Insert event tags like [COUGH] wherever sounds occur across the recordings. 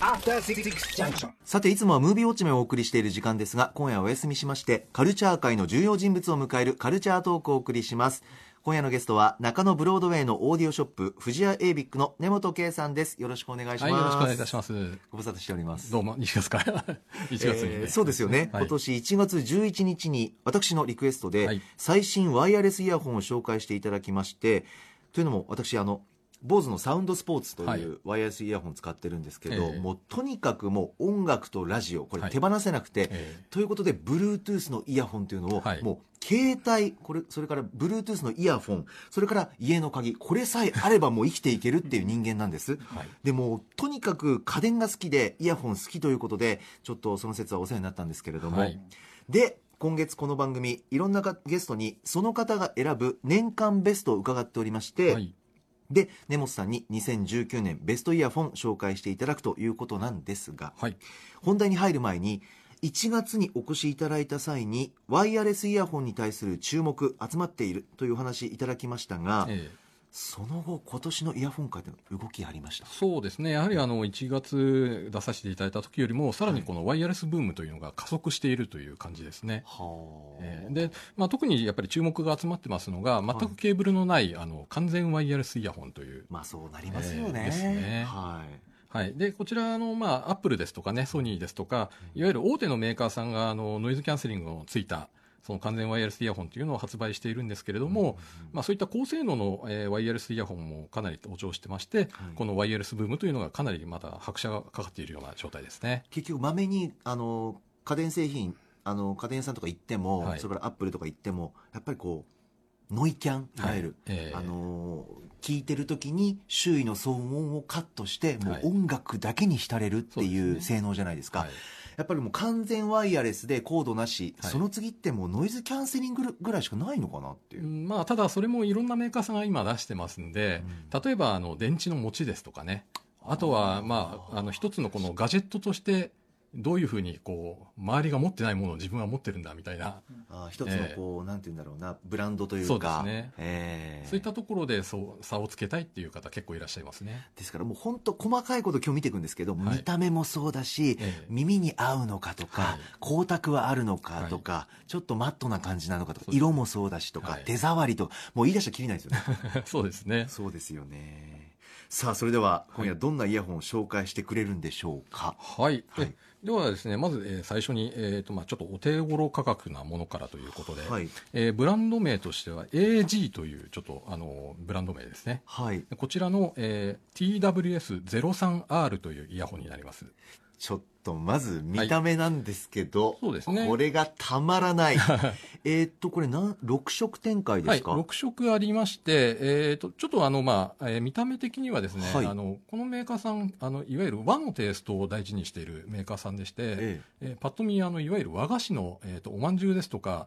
After Six Junction. さていつもはムービーウォッチメンをお送りしている時間ですが今夜はお休みしましてカルチャー界の重要人物を迎えるカルチャートークをお送りします。今夜のゲストは中野ブロードウェイのオーディオショップ藤谷エイビックの根本圭さんです。よろしくお願いします、はい、よろしくお願いいたします。ご無沙汰しております。どうも、2月から。[LAUGHS] 1月にね、えーそうですよね、はい。今年1月11日に私のリクエストで、はい。最新ワイヤレスイヤホンを紹介していただきましてというのも私あの坊主のサウンドスポーツとはい。いうワイヤレスイヤホン使ってるんですけど、ええ。もうとにかくもう音楽とラジオこれはい。手放せなくて、えということで Bluetooth のイヤホンというのを、はい。もう携帯これそれから Bluetooth のイヤホンそれから家の鍵これさえあればもう生きていけるっていう人間なんです、はい。でもとにかく家電が好きでイヤホン好きということでちょっとその説はお世話になったんですけれども、はい。で今月この番組いろんなかゲストにその方が選ぶ年間ベストを伺っておりまして、はい。で根本さんに2019年ベストイヤホン紹介していただくということなんですがはい。本題に入る前に1月にお越しいただいた際にワイヤレスイヤホンに対する注目集まっているというお話いただきましたが、ええその後今年のイヤホン界での動きありました？そうですね。やはりあの、1月出させていただいた時よりも、さらにこのワイヤレスブームというのが加速しているという感じですね。はええで、まあ、特にやっぱり注目が集まってますのが、全くケーブルのない、あの、完全ワイヤレスイヤホンという。まあそうなりますよね,、えーですねはいはい。で、こちらの、まあ、アップルですとかね、ソニーですとか、いわゆる大手のメーカーさんが、あの、ノイズキャンセリングのついた、その完全ワイヤレスイヤホンというのを発売しているんですけれども、まあ、そういった高性能の、えーワイヤレスイヤホンもかなり登場してまして、このワイヤレスブームというのがかなりまだ拍車がかかっているような状態ですね。結局まめにあの家電製品あの家電屋さんとか行っても、はい。それからアップルとか行ってもやっぱりこうノイキャンいわゆる、はい。ええ。あの聞いてる時に周囲の騒音をカットしてもうはい。音楽だけに浸れるっていそう性能じゃないですか、はいやっぱりもう完全ワイヤレスでコードなし、はい。その次ってもうノイズキャンセリングぐらいしかないのかなっていう。う、んまあ、ただそれもいろんなメーカーさんが今出してますんで、例えばあの電池の持ちですとかね、あとは、まあ、あの一つのこのガジェットとして、どういうふうにこう周りが持ってないものを自分は持ってるんだみたいな、あ一つのこう、なんて言うんだろうなブランドというか。そうですね。ええ。そういったところでそう差をつけたいっていう方、結構いらっしゃいますね。ですからもう本当細かいこと今日見ていくんですけど、はい。見た目もそうだし、ええ。耳に合うのかとか、はい。光沢はあるのかとか、ちょっとマットな感じなのかとか色もそうだしとか、はい。手触りとかもう言い出したらきりないですよね。[LAUGHS] そうですね。そうですよね。さあそれでは今夜どんなイヤホンを紹介してくれるんでしょうか、はい。はい。えではですね、まず、えー最初に、えーとまあ、ちょっとお手頃価格なものからということで、はいえーブランド名としては AG というちょっとあのブランド名ですね。はいこちらの、えー TWS03R というイヤホンになります。ちょっとまず見た目なんですけど、そうですね。これがたまらない。[LAUGHS] えーっとこれなん6色展開ではい、すか、6色ありまして、えー、とちょっとあの、まあえー見た目的にはですね、はい。あのこのメーカーさんあの、いわゆる和のテイストを大事にしているメーカーさんでして、ええ。ーパッと見あの、いわゆる和菓子の、えー、とおまんじゅうですとか、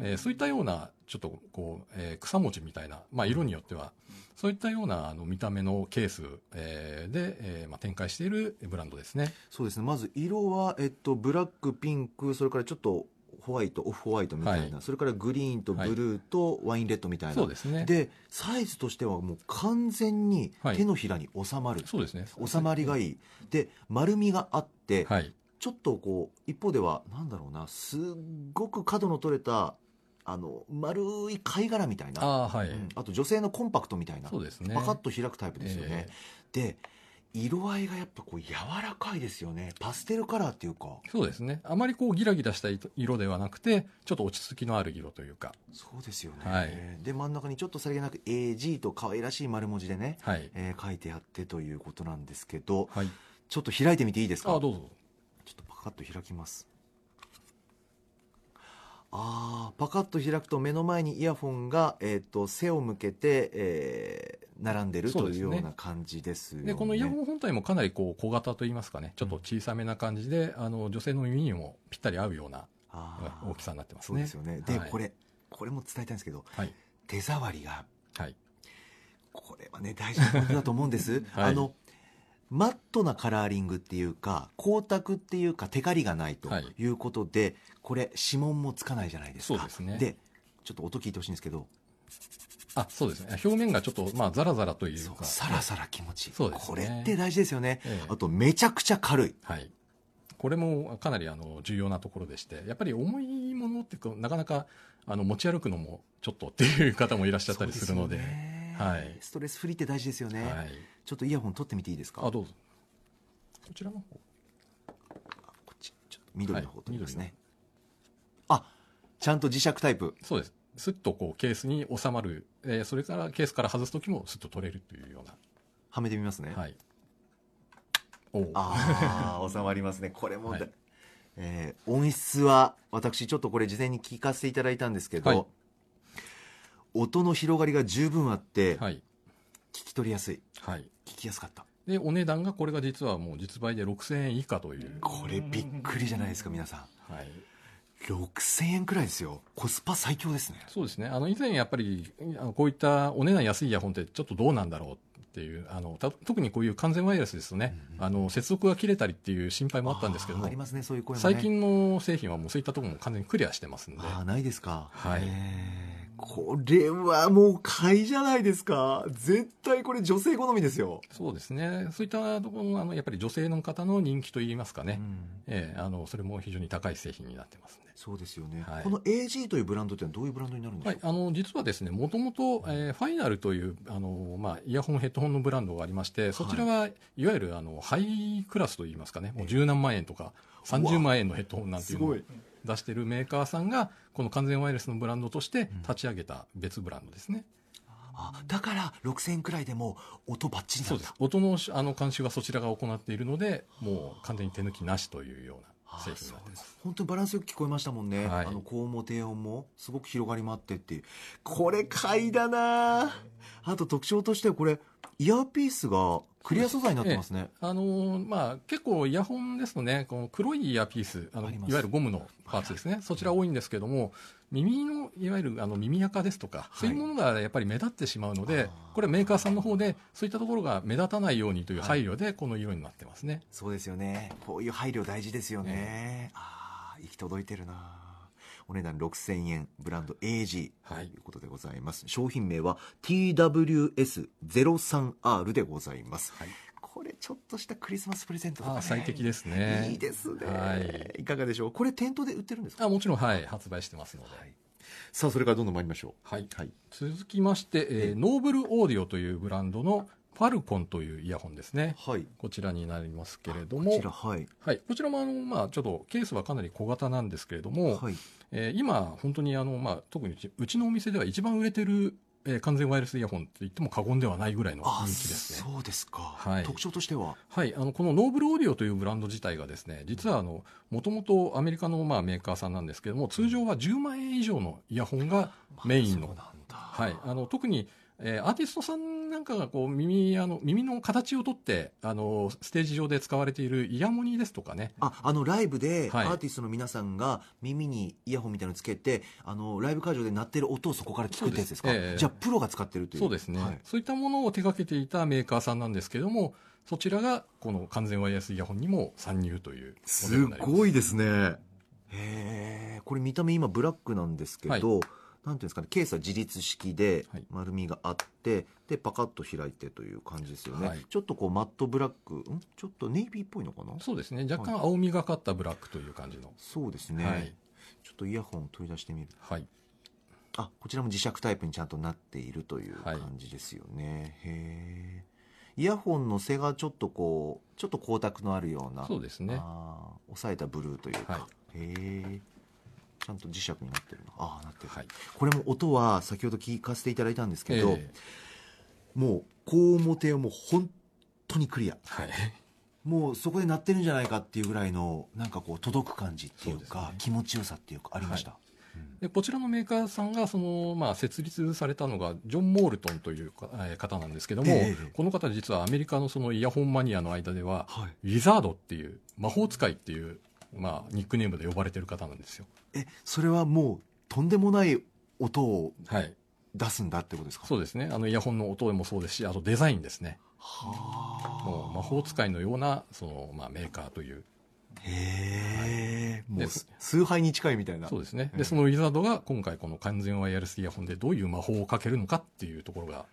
えーそういったような、ちょっとこう、えー草餅みたいな、まあ、色によっては、そういったようなあの見た目のケース、えーで、えーまあ、展開しているブランドですね。そうですねまず色は、えっと、ブラックピンクそれからちょっとホワイトオフホワイトみたいな、はいそれからグリーンとブルーとワインレッドみたいな、そうですね。でサイズとしてはもう完全にはい手のひらに収まる、そうですね。収まりがいいで丸みがあって、はい。ちょっとこう一方ではなんだろうなすっごく角の取れたあの丸い貝殻みたいなあはい。うんあと女性のコンパクトみたいなそうですね。パカッと開くタイプですよねえ、で色合いがやっぱこう柔らかいですよねパステルカラーっていうかそうですね。あまりこうギラギラした色ではなくて、ちょっと落ち着きのある色というか。そうですよね、はいで真ん中にちょっとさりげなく AG と可愛らしい丸文字でね、はい。えー書いてあってということなんですけどはい。ちょっと開いてみていいですか？あ、どうぞ。ちょっとパカッと開きますあーパカッと開くと目の前にイヤホンが、えー、と背を向けて、えー並んでるというよそうな感じですよね。で、このイヤホン本体もかなりこう小型といいますかね、ちょっと小さめな感じで、あの、女性の耳にもぴったり合うような大きさになってますね。そうですよね。で、はい。これこれも伝えたいんですけどはい。手触りが。はい。これはね大事なポイントだと思うんです、[LAUGHS] はい。あのマットなカラーリングっていうか光沢っていうかテカリがないとはい。いうことで、これ指紋もつかないじゃないですか。そうですね。でちょっと音聞いてほしいんですけど。あそうですね。表面がちょっとまあザラザラというか。サラサラ気持ちいい。そうですね。これって大事ですよね、ええ。あとめちゃくちゃ軽い。はい。これもかなりあの重要なところでしてやっぱり重いものってなかなかあの持ち歩くのもちょっとっていう方もいらっしゃったりするのではい。ストレスフリーって大事ですよね、はい。ちょっとイヤホン取ってみていいですか？あどうぞ。こちらの方。こっち。ちょっと緑の方取りますね、はい。あちゃんと磁石タイプ。そうです。スッとこうケースに収まる、えーそれからケースから外す時もスッと取れるというようはめてみますね、なはい。おうああ収まりますね。これもだ、はい。えー音質は私ちょっとこれ事前に聞かせていただいたんですけど、はい音の広がりが十分あって、はい。聞き取りやすい。はい。聞きやすかった。でお値段がこれが実はもう実売で6000円以下という。これびっくりじゃないですか皆さん。はい。6000円くらいですよ。コスパ最強ですね。そうですね。あの以前やっぱりこういったお値段安いイヤホンってちょっとどうなんだろうっていうあのた特にこういう完全ワイヤレスですとね、あの接続が切れたりっていう心配もあったんですけどもありますねそういう声もね。最近の製品はもうそういったところも完全にクリアしてますんで。ああないですか。はいこれはもう買いじゃないですか。絶対これ女性好みですよ、そうですね。そういったところのあのやっぱり女性の方の人気といいますかね、うん。ええあのそれも非常に高い製品になってますんでそうですよね、はい。この AG というブランドってのはどういうブランドになるんでしょはい、あの実はですね、もともと、えーファイナルというあの、まあ、イヤホン、ヘッドホンのブランドがありまして、そちらはいわゆるあのハイクラスといいますかね、もう十何万円とか、30万円のヘッドホンなんていうのをすごい出しているメーカーさんが、この完全ワイヤレスのブランドとして立ち上げた別ブランドですね。あだから6000円くらいでも音バッチリなそうんでだす。音のあの監修はそちらが行っているので、もう完全に手抜きなしというような製品になってます。本当にバランスよく聞こえましたもんね、はい。あの高音も低音もすごく広がりもあってっていう。これ買いだなあと特徴としてはこれイヤーピースがクリア素材になってますね。あのーまあ、結構イヤホンですとね、この黒いイヤーピース、あのいわゆるゴムのパーツですね、そちら多いんですけども、耳のいわゆるあの耳垢ですとか、い。そういうものがやっぱり目立ってしまうのでこれ、メーカーさんの方で、そういったところが目立たないようにという配慮で、この色になってますね。そうですよね。こういう配慮大事ですよね、ああ行き届いてるなお値段6000円ブランド AG とはい。いうことでございます、商品名は TWS03R でございます、はい。これちょっとしたクリスマスプレゼントとか、あね、ー最適ですね。いいですね、はい。いかがでしょう？これ店頭で売ってるんですか？あもちろん、はい、発売してますので。はい。さあそれからどんどん参りましょはい、うはい。続きまして、えーノーブルオーディオというブランドのファルコンというイヤホンですね。はい。こちらになりますけれどこもちら、はい。はい、こちらもあの、まあ、ちょっとケースはかなり小型なんですけれども、はい。えー今、本当にあの、まあ、特にうちうちのお店では一番売れてる、えー完全ワイヤレスイヤホンと言っても過言ではないぐらいの人あ気ですね。そうですか、はい。特徴としては？はい、あのこのノーブルオーディオというブランド自体がですね実はあのもともとアメリカのまあメーカーさんなんですけども通常は10万円以上のイヤホンがメインの。そうなんだ。はい、あの特に、えーアーティストさんなんかがこう耳あの耳の形をとってあのステージ上で使われているイヤモニですとかね。ああのライブでアはい。ーティストの皆さんが耳にイヤホンみたいなのつけてあのライブ会場で鳴ってる音をそこから聞くってやつですか？そうですええ。じゃあプロが使ってるという。そうですね、はい。そういったものを手掛けていたメーカーさんなんですけどもそちらがこの完全ワイヤレスイヤホンにも参入というす。ごいですね。へえこれ見た目今ブラックなんですけど、はいなんていうんですかねケースは自立式ではい。丸みがあってでパカッと開いてという感じですよね、はい。ちょっとこうマットブラックん？ちょっとネイビーっぽいのかな？そうですね。若干青みがかったブラックという感じの。そうですね、はい。ちょっとイヤホン取り出してみる。はい。あこちらも磁石タイプにちゃんとなっているというはい。感じですよね、へえイヤホンの背がちょっとこうちょっと光沢のあるような。そうですね。抑えたブルーというか、はい。へえちゃんと磁石になってるな。ああなってる、はい。これも音は先ほど聞かせていただいたんですけど、えもう高音も低音も本当にクリア。ーはい。もうそこで鳴ってるんじゃないかっていうぐらいのなんかこう届く感じっていうかね。気持ちよさっていうかありました、うん。でこちらのメーカーさんがその、まあ、設立されたのがジョン・モールトンというかえー方なんですけども、ええ。この方実はアメリカのそのイヤホンマニアの間では、はい。ウィザードっていう魔法使いっていう、まあ、ニックネームで呼ばれてる方なんですよ。えそれはもうとんでもない音をはい、出すんだってことですか？そうですね。あのイヤホンの音もそうですしあとデザインですね。はもう魔法使いのようなその、まあ、メーカーという。へえ。もうです。崇拝に近いみたいな。そうですね。うん。で、そのウィザードが今回この完全ワイヤレスイヤホンでどういう魔法をかけるのかっていうところが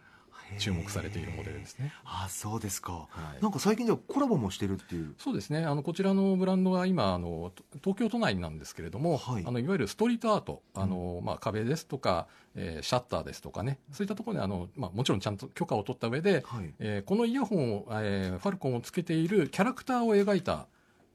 注目されているモデルですね。あそうですか、はい。なんか最近ではコラボもしてるっていう。そうですね。あの、こちらのブランドは今、あの、と東京都内なんですけれども、はい。あの、いわゆるストリートアート、あの、まあ、壁ですとか、えーシャッターですとかね、そういったところで、あの、まあ、もちろんちゃんと許可を取った上で、はい。えーこのイヤホンを、えーファルコンをつけているキャラクターを描いた、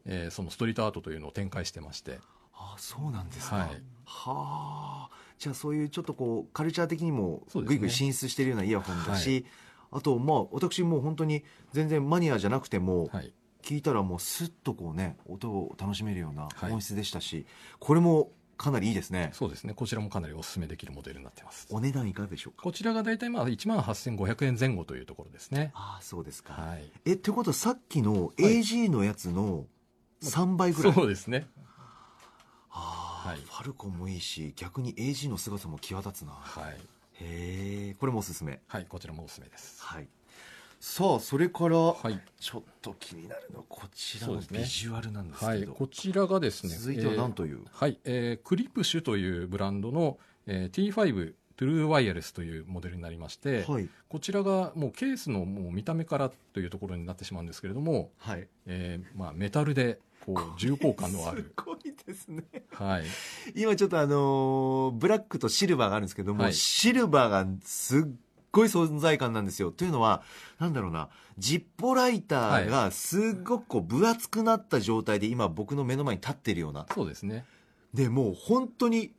えーそのストリートアートというのを展開してまして、あそうなんですか。はい。はあじゃあそういうちょっとこうカルチャー的にもぐいぐい進出しているようなイヤホンだし、あとまあ私もう本当に全然マニアじゃなくても、はい。聞いたらもうスッとこうね音を楽しめるようなはい音質でしたし、これもかなりいいですねそうですね。こちらもかなりお勧めできるモデルになってます。お値段いかがでしょうか？こちらが大体まあ1万8500円前後というところですね。ああそうですか、はい。えってことはさっきのい AG のやつの3倍ぐらい、そうですね。はい。ファルコンもいいし逆に AG の姿も際立つな。はい。へえこれもおすすめ。はい、こちらもおすすめです。はい。さあそれから、はい。ちょっと気になるのはこちらのビジュアルなんですはい、けど、こちらがですね、続いては何という、えーはい、えークリプシュというブランドの、えー T5 トゥルーワイヤレスというモデルになりまして、はい。こちらがもうケースのもう見た目からというところになってしまうんですけれども、はい。えーまあ、メタルでこう重厚感のある、すごいですね。はい、今ちょっとあのーブラックとシルバーがあるんですけども、はい。シルバーがすっごい存在感なんですよ。というのはなんだろうな。ジッポライターがすっごくこう分厚くなった状態で今僕の目の前に立ってるような。そうですね、でもう本当に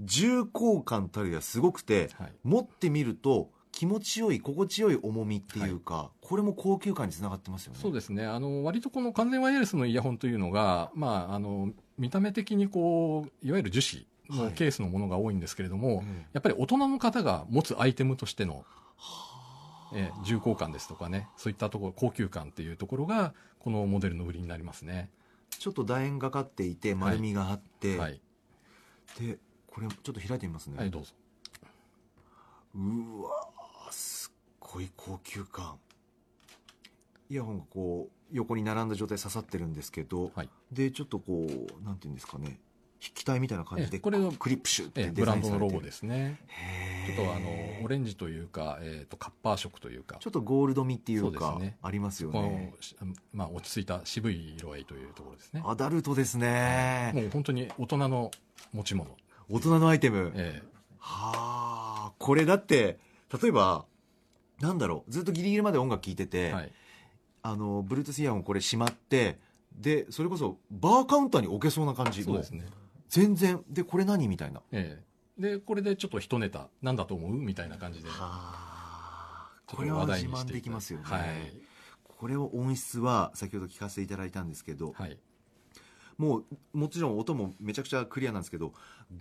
重厚感たるやすごくてはい、持ってみると気持ちよい心地よい重みっていうか、これも高級感につながってますよね。そうですね。あの割とこの完全ワイヤレスのイヤホンというのが、まあ、あの見た目的にこういわゆる樹脂はい。のケースのものが多いんですけれども、うんやっぱり大人の方が持つアイテムとしての、えー重厚感ですとかねそういったところ高級感っていうところがこのモデルの売りになりますね。ちょっと楕円がかっていて丸みがあって、はい、でこれちょっと開いてみますね、はい、どうぞ。うわごい高級感。イヤホンがこう横に並んだ状態で刺さってるんですけど、はい。でちょっとこうなんていうんですかね。筆記体みたいな感じでえこれはクリップシュってブランドのロゴですね。ちょっとあのオレンジというか、えー、とカッパー色というか。ちょっとゴールド味っていうかね。ありますよこねまあ、落ち着いた渋い色合いというところですね。アダルトですね。もう本当に大人の持ち物。大人のアイテム。え。はあ。これだって例えばなんだろう。ずっとギリギリまで音楽聴いてえて、はい、あの Bluetooth イヤホンこれしまってでそれこそバーカウンターに置けそうな感じ。そうですね。全然。でこれ何みたいな。ええ。でこれでちょっと一ネタ。なんだと思う？みたいな感じで。はあ。ことれは自慢できますよね、はい。これを音質は先ほど聞かせていただいたんですけど、はい。もうもちろん音もめちゃくちゃクリアなんですけど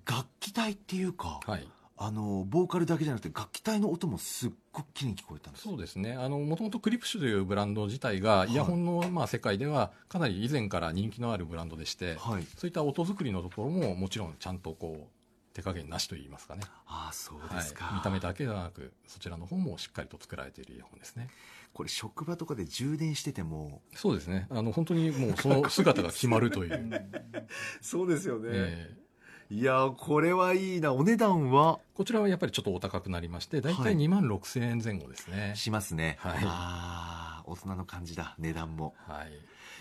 楽器体っていうか、はいあのボーカルだけじゃなくて楽器体の音もすっごくきれいに聞こえたんです。そうですね。あのもともとクリプシュというブランド自体がい。イヤホンの、まあ、世界ではかなり以前から人気のあるブランドでして、はい。そういった音作りのところももちろんちゃんとこう手加減なしといいますかね、ああそうはいですか、、見た目だけではなくそちらの方もしっかりと作られているイヤホンですね。これ職場とかで充電してても。そうですね。あの本当にもうその姿が決まるという、[LAUGHS] そうですよね。ええいやーこれはいいな。お値段は？こちらはやっぱりちょっとお高くなりまして大体はい。2万6000円前後ですね、しますね、はい。ああ大人の感じだ値段も。は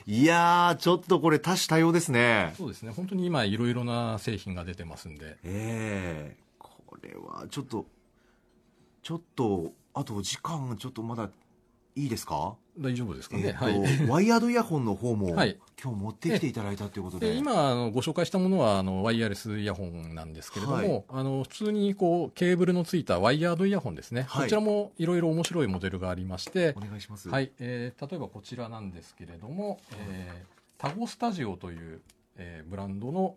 い、いやーちょっとこれ多種多様ですね。そうですね。本当に今いろいろな製品が出てますんで。ええこれはちょっとちょっとあとお時間ちょっとまだいいですか？大丈夫ですかえね、ーとはい。[LAUGHS] ワイヤードイヤホンの方も、はい。今日持ってきていただいたということで。で今あのご紹介したものはあのワイヤレスイヤホンなんですけれども、はい。あの普通にこうケーブルのついたワイヤードイヤホンですね、はい。こちらもいろいろ面白いモデルがありましてお、願いします。はい。えー例えばこちらなんですけれども、えータゴスタジオという、えーブランドの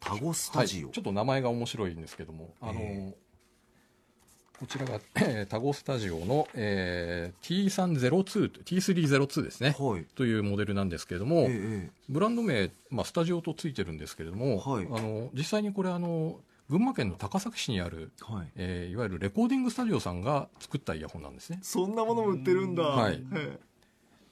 タゴスタジオ、はい、ちょっと名前が面白いんですけども、あのえこちらがえータゴスタジオの、えー T302 T302 ですね。はい。というモデルなんですけれども、ええブランド名、まあ、スタジオとついてるんですけれども、はい。あの実際にこれあの群馬県の高崎市にある、はい。えーいわゆるレコーディングスタジオさんが作ったイヤホンなんですね。そんなものも売ってるんだ。はい。え。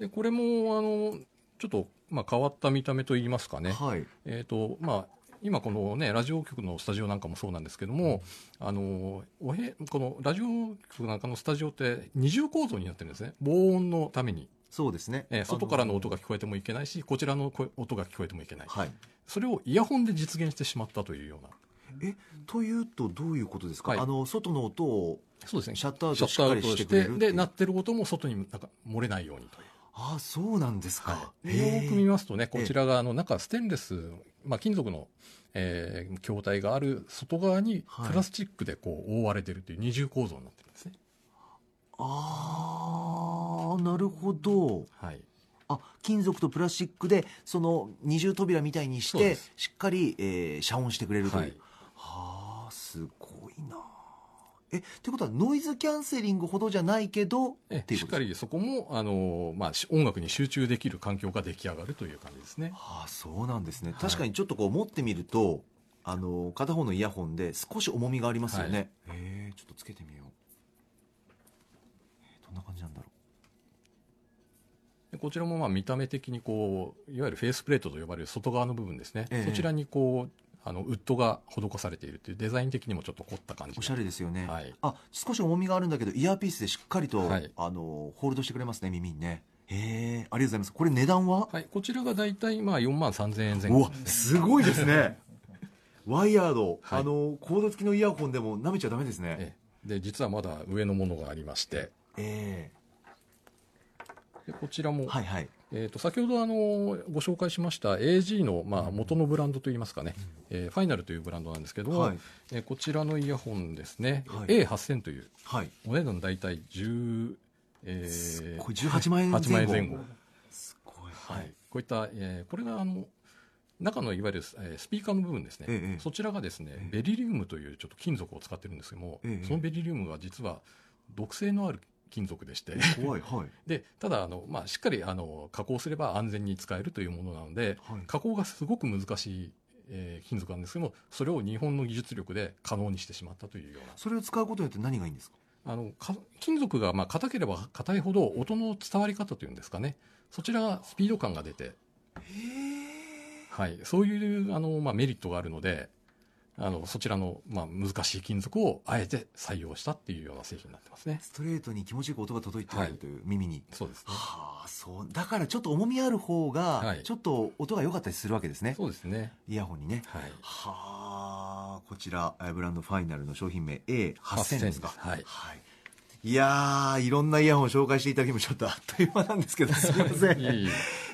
でこれもあのちょっとまあ、変わった見た目といいますかね、はい。えーとまあ、今、この、ね、ラジオ局のスタジオなんかもそうなんですけども、あのおへこのラジオ局なんかのスタジオって二重構造になってるんですね、防音のために、そうですね、えー外からの音が聞こえてもいけないし、こちらの声音が聞こえてもいけない、はい。それをイヤホンで実現してしまったというような、えというとどういうことですか、はい。あの外の音をそうですね、シャットアウトしてくれるで、鳴ってる音も外になんか漏れないようにという。ああそうなんですか、でへえよく見ますとね、こちらがあの中、ステンレス、まあ、金属の、えー筐体がある外側にはい。プラスチックでこう覆われてるという二重構造になってるんですね。ああなるほど。はい、あ金属とプラスチックでその二重扉みたいにしてしっかり、えー遮音してくれるという、はい。はあすごいなえってことはノイズキャンセリングほどじゃないけどしっかりそこもあの、まあ、し音楽に集中できる環境が出来上がるという感じですね。はあそうなんですね、はい。確かにちょっとこう持ってみるとあの片方のイヤホンで少し重みがありますよね、はい。えーちょっとつけてみよう、えーどんな感じなんだろでこちらもまあ見た目的にこういわゆるフェイスプレートと呼ばれる外側の部分ですね、ええ。そちらにこうあのウッドが施されているというデザイン的にもちょっと凝った感じうおしゃれですよね、はい。あ少し重みがあるんだけどイヤーピースでしっかりと、はい。あのホールドしてくれますね耳に。ねへえありがとうございます。これ値段は、はい、こちらが大体まあ4万3000円前うわ後ですねすごいですね。[LAUGHS] ワイヤード、はい。あのコード付きのイヤホンでも舐めちゃダメですね。ええ。で実はまだ上のものがありまして。えでこちらも、えはいはいえー、と先ほどあのご紹介しました AG の、まあ、元のブランドといいますかね、えーファイナルというブランドなんですけども、はい。えーこちらのイヤホンですね、はい。A8000 という。はい。お値段大体10、えーこれ18万円前後。8万円前後。すごい。はい、こういった、えーこれがあの中のいわゆる、えースピーカーの部分ですね、ええそちらがですね、ええ。ベリリウムというちょっと金属を使ってるんですけども、ええ。そのベリリウムが実は毒性のある金属でして。怖いはい。でただあの、まあ、しっかりあの加工すれば安全に使えるというものなのではい。加工がすごく難しい、えー金属なんですけどもそれを日本の技術力で可能にしてしまったというような。それを使うことによって何がいいんですか？あのか金属がまあ硬ければ硬いほど音の伝わり方というんですかね。そちらがスピード感が出て。はい、そういうあの、まあ、メリットがあるのであのそちらの、まあ、難しい金属をあえて採用したっていうような製品になってますね。ストレートに気持ちよく音が届いてくれるという耳に、そうですね。はあそう。だからちょっと重みある方が、はい。ちょっと音が良かったりするわけですね。そうですね。イヤホンにね。はい。はあこちらえーブランドファイナルの商品名 A8000 ですか。はい。い、いやーいろんなイヤホンを紹介していただきもちょっとあっという間なんですけどすみません。い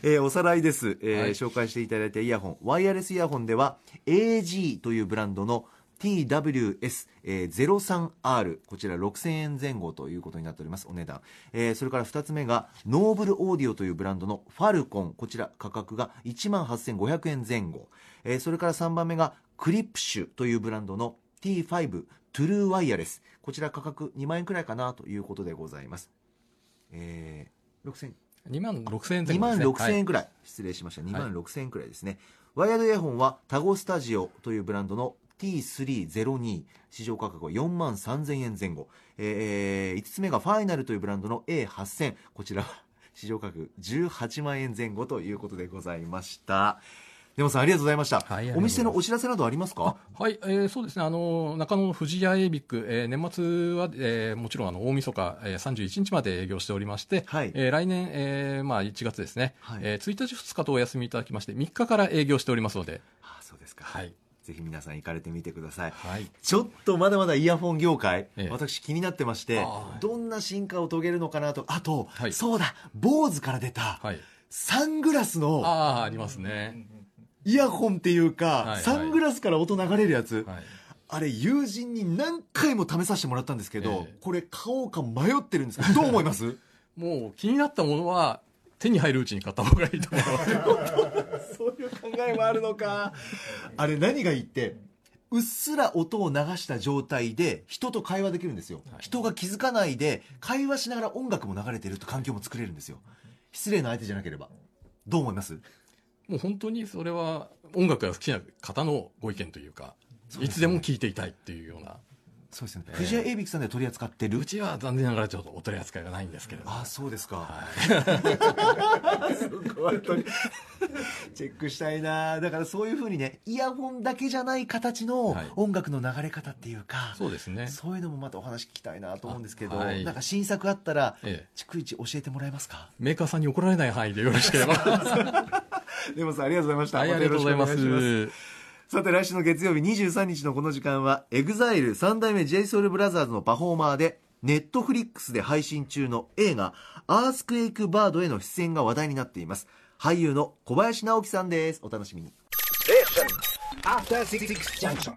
え [LAUGHS] ーおさらいです、えーはい。紹介していただいたイヤホン。ワイヤレスイヤホンでは AG というブランドの TWS03R こちら6000円前後ということになっております。お値段、えーそれから2つ目がノーブルオーディオというブランドのファルコン。こちら価格が1万8500円前後、えーそれから3番目がクリプシュというブランドの T5 トゥルーワイヤレスこちら価格2万円くらいかなということでございます。えー6000 2万6000円前2万後ですね。6000円くらい、失礼しました。2万6000円くらいですね、ワイヤードイヤホンはタゴスタジオというブランドの T302 市場価格は4万3000円前後、え5つ目がファイナルというブランドの A8000 こちらは市場価格18万円前後ということでございました根本さんありがとうございました、はいお店のお知らせなどありますか？はい、えーそうですね、あの中野の富士屋エイビック、えー年末は、えーもちろんあの大晦日、えー、31日まで営業しておりまして、はい。えー来年、えーまあ、1月ですね、はい。えー1日、2日とお休みいただきまして、3日から営業しておりますので、あそうですか、はい、ぜひ皆さん行かれてみてください。はい、ちょっとまだまだイヤホン業界、ええ。私気になってましてどんな進化を遂げるのかなと。あと、はい。そうだ坊主から出た、はい、サングラスのああ、ありますね、イヤホンっていうか、はいはい。サングラスから音流れるやつ、はい、あれ友人に何回も試させてもらったんですけど、ええ。これ買おうか迷ってるんですけどどう思います？[LAUGHS] もう気になったものは、手に入るうちに買った方がいいと思います。[LAUGHS] そういう考えもあるのか。あれ何がいいってうっすら音を流した状態で人と会話できるんですよ、はい。人が気づかないで会話しながら音楽も流れてるって環境も作れるんですよ。失礼な相手じゃなければ。どう思います？もう本当にそれは音楽が好きな方のご意見というか、いつでも聴いていたいっていうような、そうですね、ええ藤谷エイビックさんで取り扱ってるうちは残念ながらちょっとお取り扱いがないんですけれども。ああそうですか、はい。チェックしたいな。だからそういうふうにねイヤホンだけじゃない形のはい。音楽の流れ方っていうか、そうですね。そういうのもまたお話聞きたいなと思うんですけど、あはい。なんか新作あったら、ええ。逐一教えてもらえますか？メーカーさんに怒られない範囲でよろしければ。[LAUGHS] はでもさんありがとうございました、い、ありがとうございまたよろしくお願いしす。さて来週の月曜日23日のこの時間は EXILE 三代目 JSOULBROTHERS のパフォーマーでネットフリックスで配信中の映画「アースクエイクバード」への出演が話題になっています。俳優の小林直樹さんです。お楽しみに。After Six Junction.